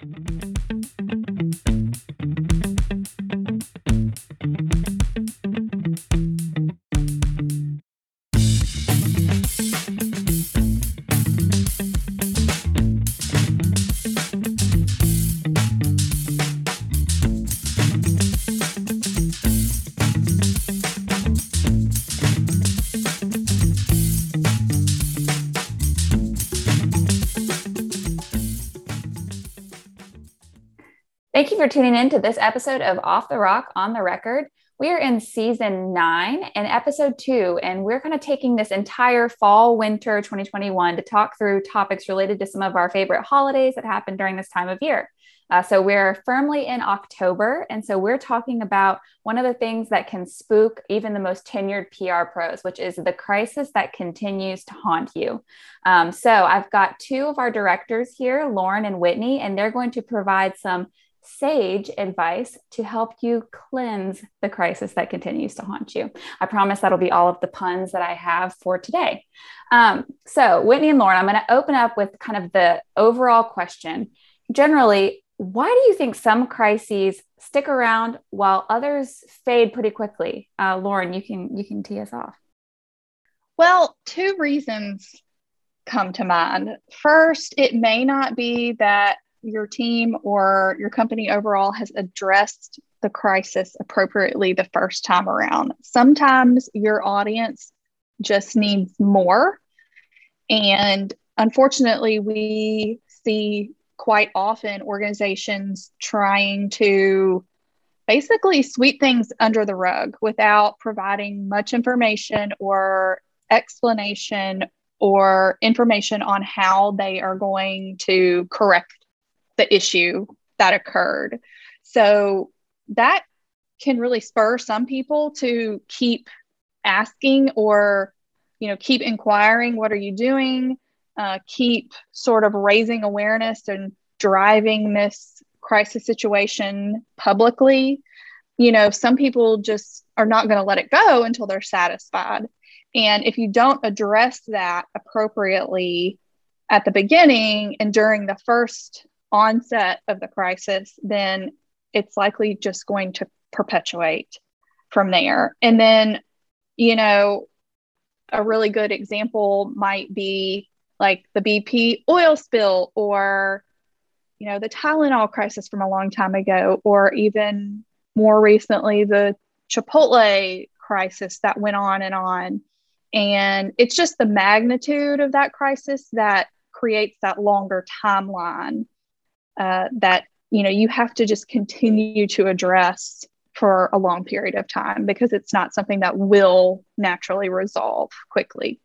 Thank for tuning in to this episode of Off the Rock on the Record. We are in season nine and episode two, and we're kind of taking this entire fall winter 2021 to talk through topics related to some of our favorite holidays that happen during this time of year. Uh, so we're firmly in October, and so we're talking about one of the things that can spook even the most tenured PR pros, which is the crisis that continues to haunt you. Um, so I've got two of our directors here, Lauren and Whitney, and they're going to provide some sage advice to help you cleanse the crisis that continues to haunt you. I promise that'll be all of the puns that I have for today. Um, so, Whitney and Lauren, I'm going to open up with kind of the overall question. Generally, why do you think some crises stick around while others fade pretty quickly? Uh, Lauren, you can you can tee us off. Well, two reasons come to mind. First, it may not be that your team or your company overall has addressed the crisis appropriately the first time around. Sometimes your audience just needs more. And unfortunately, we see quite often organizations trying to basically sweep things under the rug without providing much information or explanation or information on how they are going to correct the issue that occurred. So that can really spur some people to keep asking or you know keep inquiring what are you doing? Uh, keep sort of raising awareness and driving this crisis situation publicly. You know some people just are not going to let it go until they're satisfied. And if you don't address that appropriately at the beginning and during the first onset of the crisis, then it's likely just going to perpetuate from there. And then, you know, a really good example might be like the BP oil spill or, you know, the Tylenol crisis from a long time ago, or even more recently, the Chipotle crisis that went on and on. And it's just the magnitude of that crisis that creates that longer timeline uh, that you know you have to just continue to address for a long period of time because it's not something that will naturally resolve quickly.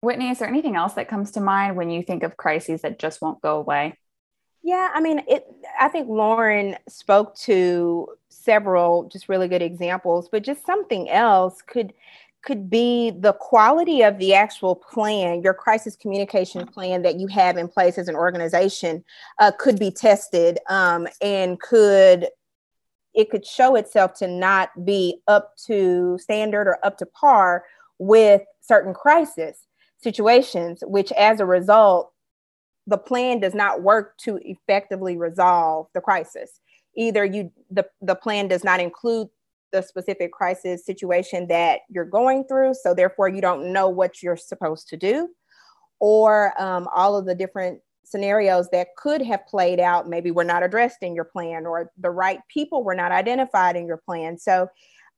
Whitney, is there anything else that comes to mind when you think of crises that just won't go away? Yeah, I mean, it. I think Lauren spoke to several just really good examples, but just something else could could be the quality of the actual plan, your crisis communication plan that you have in place as an organization uh, could be tested um, and could it could show itself to not be up to standard or up to par with certain crisis situations, which as a result, the plan does not work to effectively resolve the crisis. Either you the, the plan does not include the specific crisis situation that you're going through. So, therefore, you don't know what you're supposed to do, or um, all of the different scenarios that could have played out maybe were not addressed in your plan, or the right people were not identified in your plan. So,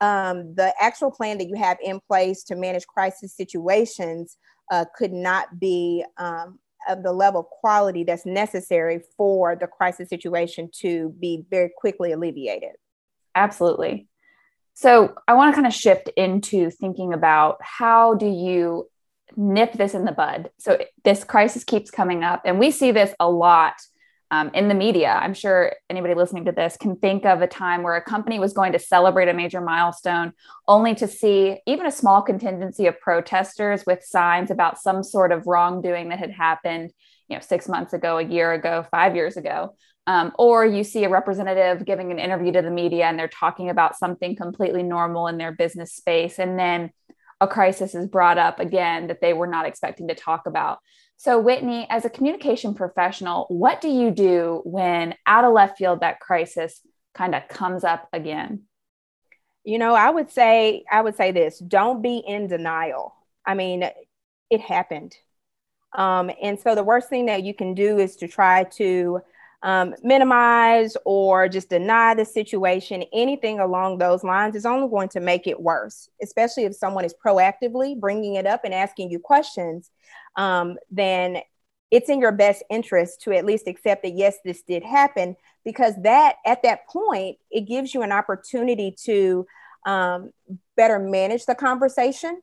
um, the actual plan that you have in place to manage crisis situations uh, could not be um, of the level of quality that's necessary for the crisis situation to be very quickly alleviated. Absolutely. So I want to kind of shift into thinking about how do you nip this in the bud? So this crisis keeps coming up, and we see this a lot um, in the media. I'm sure anybody listening to this can think of a time where a company was going to celebrate a major milestone, only to see even a small contingency of protesters with signs about some sort of wrongdoing that had happened, you know, six months ago, a year ago, five years ago. Um, or you see a representative giving an interview to the media and they're talking about something completely normal in their business space. And then a crisis is brought up again that they were not expecting to talk about. So, Whitney, as a communication professional, what do you do when out of left field that crisis kind of comes up again? You know, I would say, I would say this don't be in denial. I mean, it happened. Um, and so the worst thing that you can do is to try to um, minimize or just deny the situation, anything along those lines is only going to make it worse, especially if someone is proactively bringing it up and asking you questions. Um, then it's in your best interest to at least accept that, yes, this did happen, because that at that point, it gives you an opportunity to um, better manage the conversation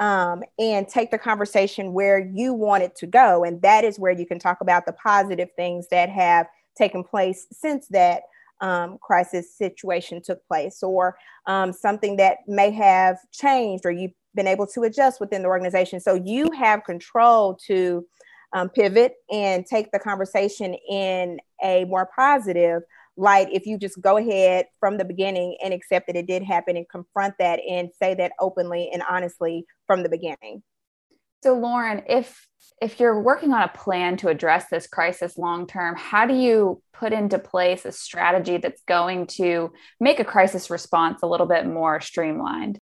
um, and take the conversation where you want it to go. And that is where you can talk about the positive things that have taken place since that um, crisis situation took place, or um, something that may have changed, or you've been able to adjust within the organization. So you have control to um, pivot and take the conversation in a more positive light if you just go ahead from the beginning and accept that it did happen and confront that and say that openly and honestly from the beginning. So Lauren, if if you're working on a plan to address this crisis long term, how do you put into place a strategy that's going to make a crisis response a little bit more streamlined?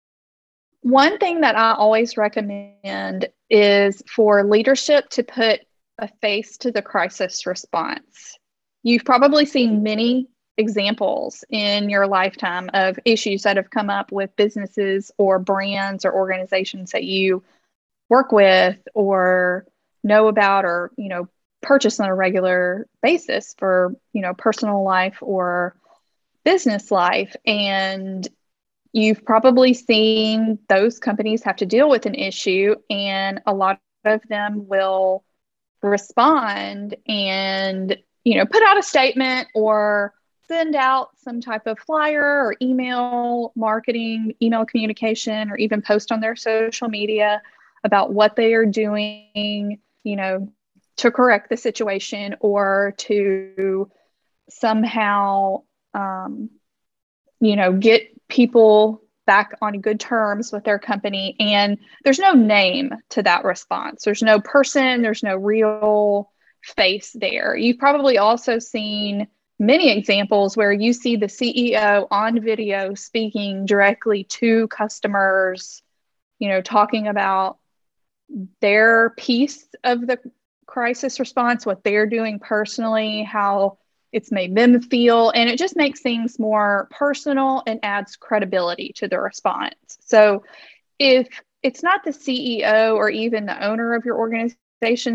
One thing that I always recommend is for leadership to put a face to the crisis response. You've probably seen many examples in your lifetime of issues that have come up with businesses or brands or organizations that you work with or know about or you know purchase on a regular basis for you know personal life or business life. And you've probably seen those companies have to deal with an issue and a lot of them will respond and you know put out a statement or send out some type of flyer or email marketing email communication or even post on their social media about what they are doing you know to correct the situation or to somehow um, you know get people back on good terms with their company. And there's no name to that response. There's no person. There's no real face there. You've probably also seen many examples where you see the ceo on video speaking directly to customers you know talking about their piece of the crisis response what they're doing personally how it's made them feel and it just makes things more personal and adds credibility to the response. So if it's not the ceo or even the owner of your organization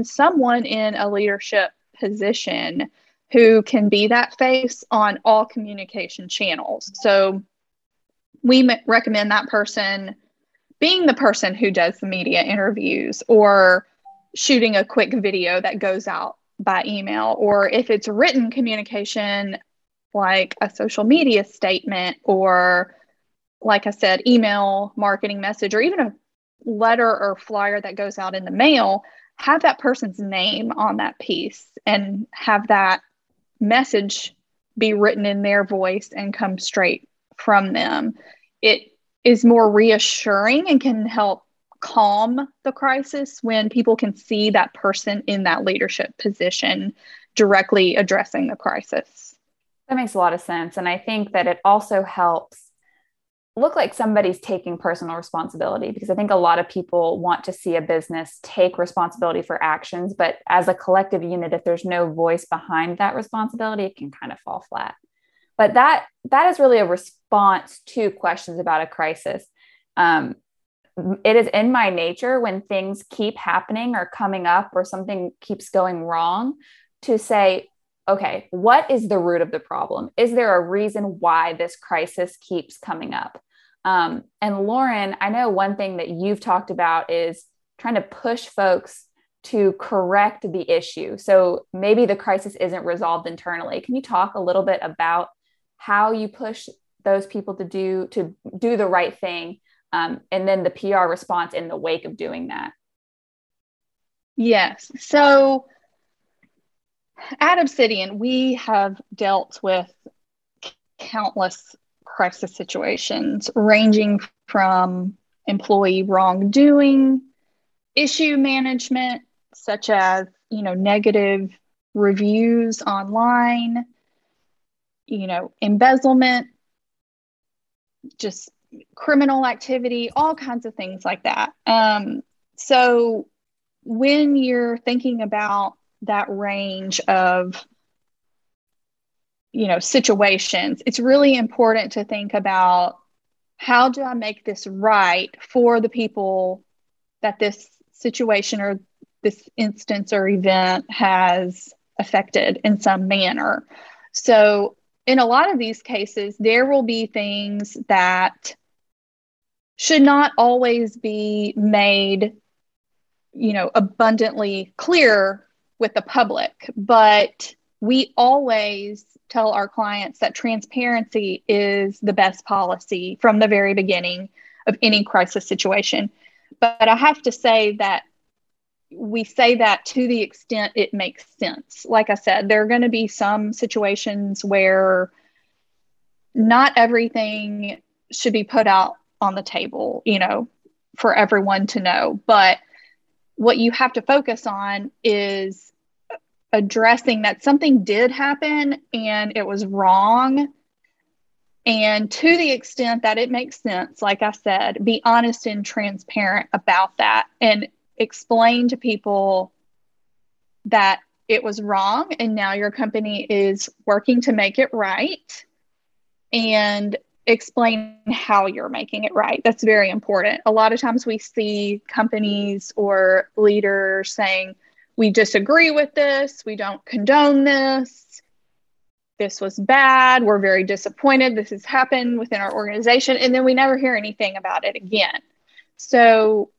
someone in a leadership position who can be that face on all communication channels. So we recommend that person being the person who does the media interviews or shooting a quick video that goes out by email, or if it's written communication, like a social media statement, or like I said, email, marketing message, or even a letter or flyer that goes out in the mail, have that person's name on that piece and have that message be written in their voice and come straight from them. It is more reassuring and can help calm the crisis when people can see that person in that leadership position directly addressing the crisis. That makes a lot of sense. And I think that it also helps look like somebody's taking personal responsibility because I think a lot of people want to see a business take responsibility for actions. But as a collective unit, if there's no voice behind that responsibility, it can kind of fall flat. But that that is really a response to questions about a crisis. Um, it is in my nature when things keep happening or coming up or something keeps going wrong to say, okay, what is the root of the problem? Is there a reason why this crisis keeps coming up? Um, and Lauren, I know one thing that you've talked about is trying to push folks to correct the issue. So maybe the crisis isn't resolved internally. Can you talk a little bit about how you push those people to do to do the right thing um, and then the PR response in the wake of doing that. Yes. So at Obsidian, we have dealt with countless crisis situations ranging from employee wrongdoing, issue management, such as, you know, negative reviews online, you know, embezzlement, just criminal activity, all kinds of things like that. Um, so when you're thinking about that range of you know situations it's really important to think about how do i make this right for the people that this situation or this instance or event has affected in some manner. So in a lot of these cases there will be things that should not always be made you know abundantly clear with the public but we always tell our clients that transparency is the best policy from the very beginning of any crisis situation. But i have to say that we say that to the extent it makes sense. Like i said there are going to be some situations where not everything should be put out on the table you know for everyone to know. But what you have to focus on is addressing that something did happen and it was wrong. And to the extent that it makes sense, like I said, be honest and transparent about that and explain to people that it was wrong and now your company is working to make it right. And explain how you're making it right. That's very important. A lot of times we see companies or leaders saying, we disagree with this, we don't condone this, this was bad, we're very disappointed, this has happened within our organization, and then we never hear anything about it again. So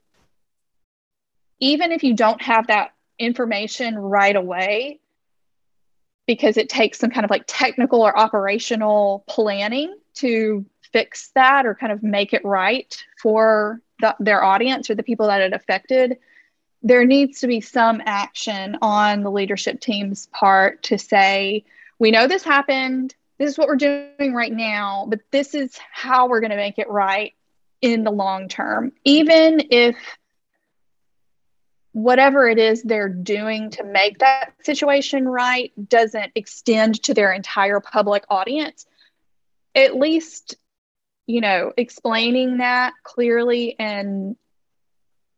even if you don't have that information right away, because it takes some kind of like technical or operational planning to fix that or kind of make it right for the, their audience or the people that it affected there needs to be some action on the leadership team's part to say we know this happened. This is what we're doing right now but this is how we're going to make it right in the long term. Even if whatever it is they're doing to make that situation right doesn't extend to their entire public audience at least you know explaining that clearly and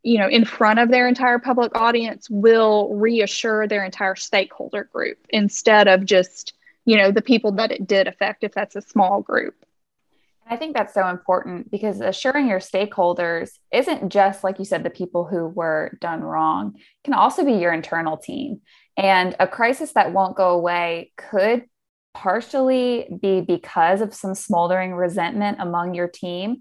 you know in front of their entire public audience will reassure their entire stakeholder group instead of just you know the people that it did affect if that's a small group I think that's so important because assuring your stakeholders isn't just, like you said, the people who were done wrong, it can also be your internal team. And a crisis that won't go away could partially be because of some smoldering resentment among your team.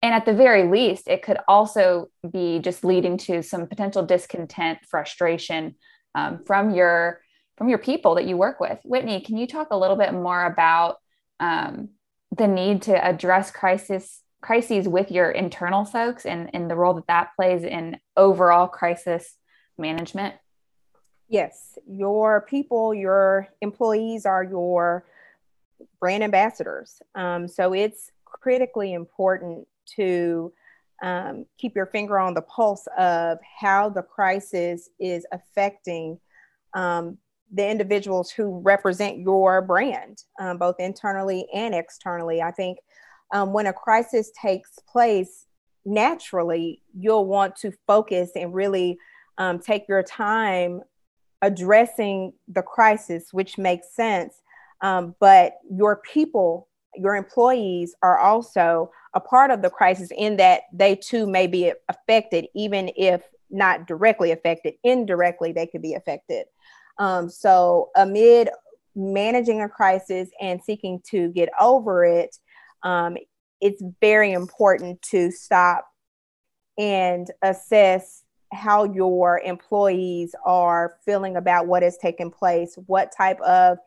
And at the very least, it could also be just leading to some potential discontent, frustration um, from your from your people that you work with. Whitney, can you talk a little bit more about um, the need to address crisis crises with your internal folks and, and the role that that plays in overall crisis management? Yes, your people, your employees are your brand ambassadors. Um, so it's critically important to um, keep your finger on the pulse of how the crisis is affecting um, the individuals who represent your brand, um, both internally and externally. I think um, when a crisis takes place, naturally, you'll want to focus and really um, take your time addressing the crisis, which makes sense. Um, but your people, your employees are also a part of the crisis in that they too may be affected, even if not directly affected, indirectly, they could be affected. Um, so, amid managing a crisis and seeking to get over it, um, it's very important to stop and assess how your employees are feeling about what has taken place, what type of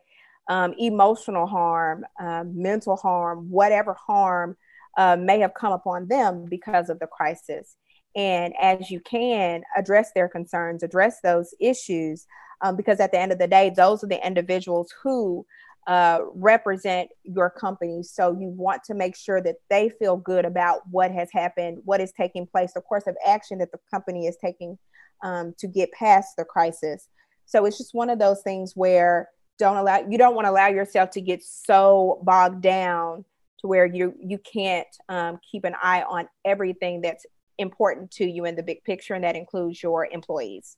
um, emotional harm, um, mental harm, whatever harm uh, may have come upon them because of the crisis. And as you can, address their concerns, address those issues, um, because at the end of the day, those are the individuals who uh, represent your company. So you want to make sure that they feel good about what has happened, what is taking place, the course of action that the company is taking um, to get past the crisis. So it's just one of those things where don't allow you don't want to allow yourself to get so bogged down to where you you can't um, keep an eye on everything that's important to you in the big picture, and that includes your employees.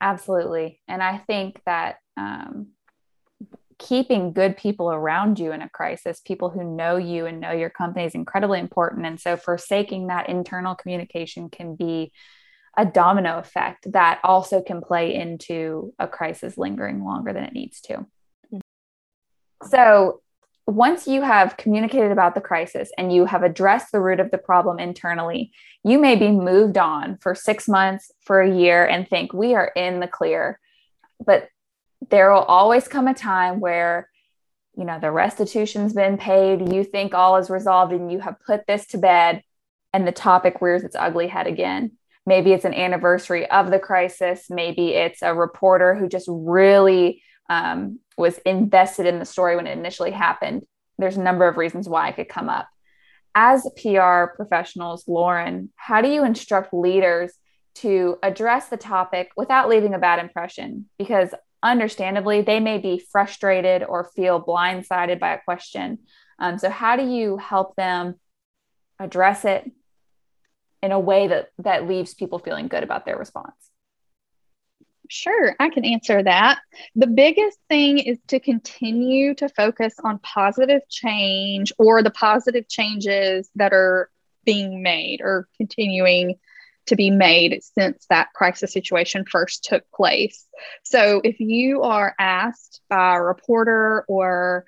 Absolutely, and I think that um, keeping good people around you in a crisis, people who know you and know your company, is incredibly important. And so, forsaking that internal communication can be a domino effect that also can play into a crisis lingering longer than it needs to. So, once you have communicated about the crisis and you have addressed the root of the problem internally, you may be moved on for six months, for a year, and think we are in the clear. But there will always come a time where, you know, the restitution's been paid, you think all is resolved, and you have put this to bed, and the topic rears its ugly head again. Maybe it's an anniversary of the crisis. Maybe it's a reporter who just really um, was invested in the story when it initially happened. There's a number of reasons why it could come up. As PR professionals, Lauren, how do you instruct leaders to address the topic without leaving a bad impression? Because understandably, they may be frustrated or feel blindsided by a question. Um, so, how do you help them address it in a way that that leaves people feeling good about their response? Sure, I can answer that. The biggest thing is to continue to focus on positive change or the positive changes that are being made or continuing to be made since that crisis situation first took place. So, if you are asked by a reporter or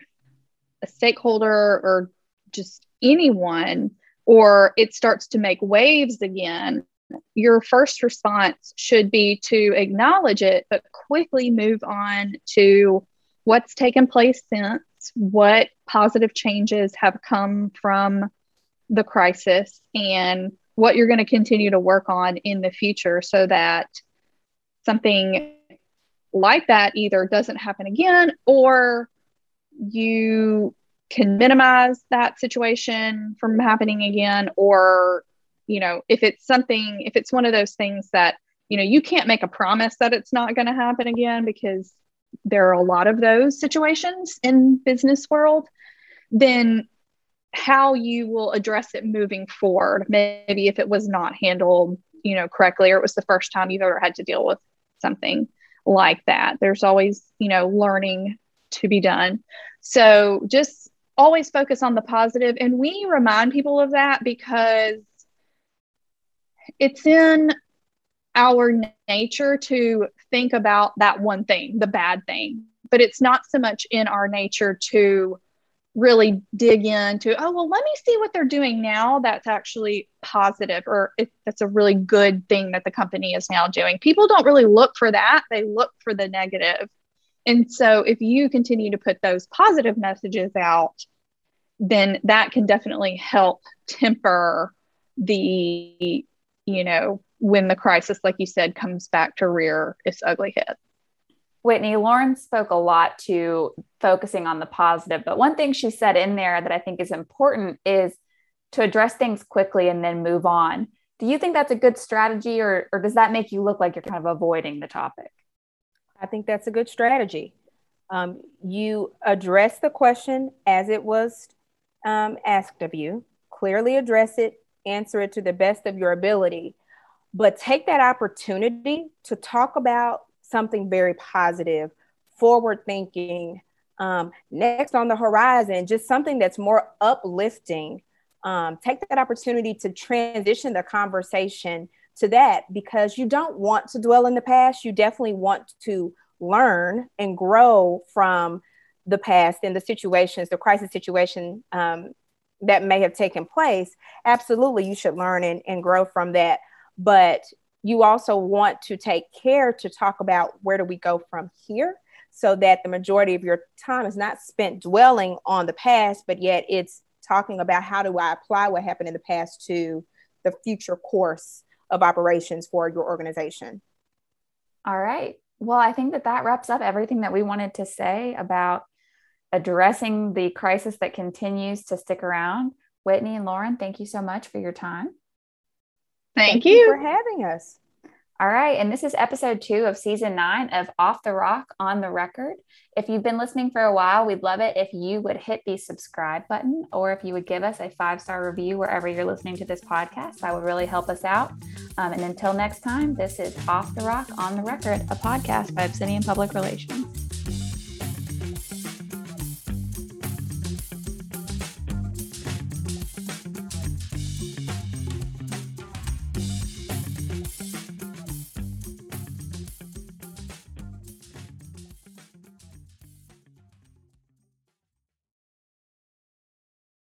a stakeholder or just anyone or it starts to make waves again, your first response should be to acknowledge it, but quickly move on to what's taken place since, what positive changes have come from the crisis, and what you're going to continue to work on in the future so that something like that either doesn't happen again or you can minimize that situation from happening again or you know if it's something if it's one of those things that you know you can't make a promise that it's not going to happen again because there are a lot of those situations in business world then how you will address it moving forward maybe if it was not handled you know correctly or it was the first time you've ever had to deal with something like that. There's always you know learning to be done. So just always focus on the positive and we remind people of that because it's in our nature to think about that one thing the bad thing. But it's not so much in our nature to really dig into oh well let me see what they're doing now that's actually positive or if that's a really good thing that the company is now doing. People don't really look for that. They look for the negative and so if you continue to put those positive messages out then that can definitely help temper the you know when the crisis like you said comes back to rear its ugly head Whitney, Lauren spoke a lot to focusing on the positive, but one thing she said in there that I think is important is to address things quickly and then move on. Do you think that's a good strategy, or, or does that make you look like you're kind of avoiding the topic? I think that's a good strategy. Um, you address the question as it was um, asked of you, clearly address it, answer it to the best of your ability, but take that opportunity to talk about something very positive, forward thinking, um, next on the horizon, just something that's more uplifting. Um, take that opportunity to transition the conversation to that because you don't want to dwell in the past. You definitely want to learn and grow from the past and the situations, the crisis situation um, that may have taken place. Absolutely, you should learn and, and grow from that. But you also want to take care to talk about where do we go from here so that the majority of your time is not spent dwelling on the past, but yet it's talking about how do I apply what happened in the past to the future course of operations for your organization. All right. Well, I think that that wraps up everything that we wanted to say about addressing the crisis that continues to stick around. Whitney and Lauren, thank you so much for your time. Thank, Thank you. you for having us. All right. And this is episode two of season nine of Off the Rock on the Record. If you've been listening for a while, we'd love it if you would hit the subscribe button or if you would give us a five star review wherever you're listening to this podcast. That would really help us out. Um, and until next time, this is Off the Rock on the Record, a podcast by Obsidian Public Relations.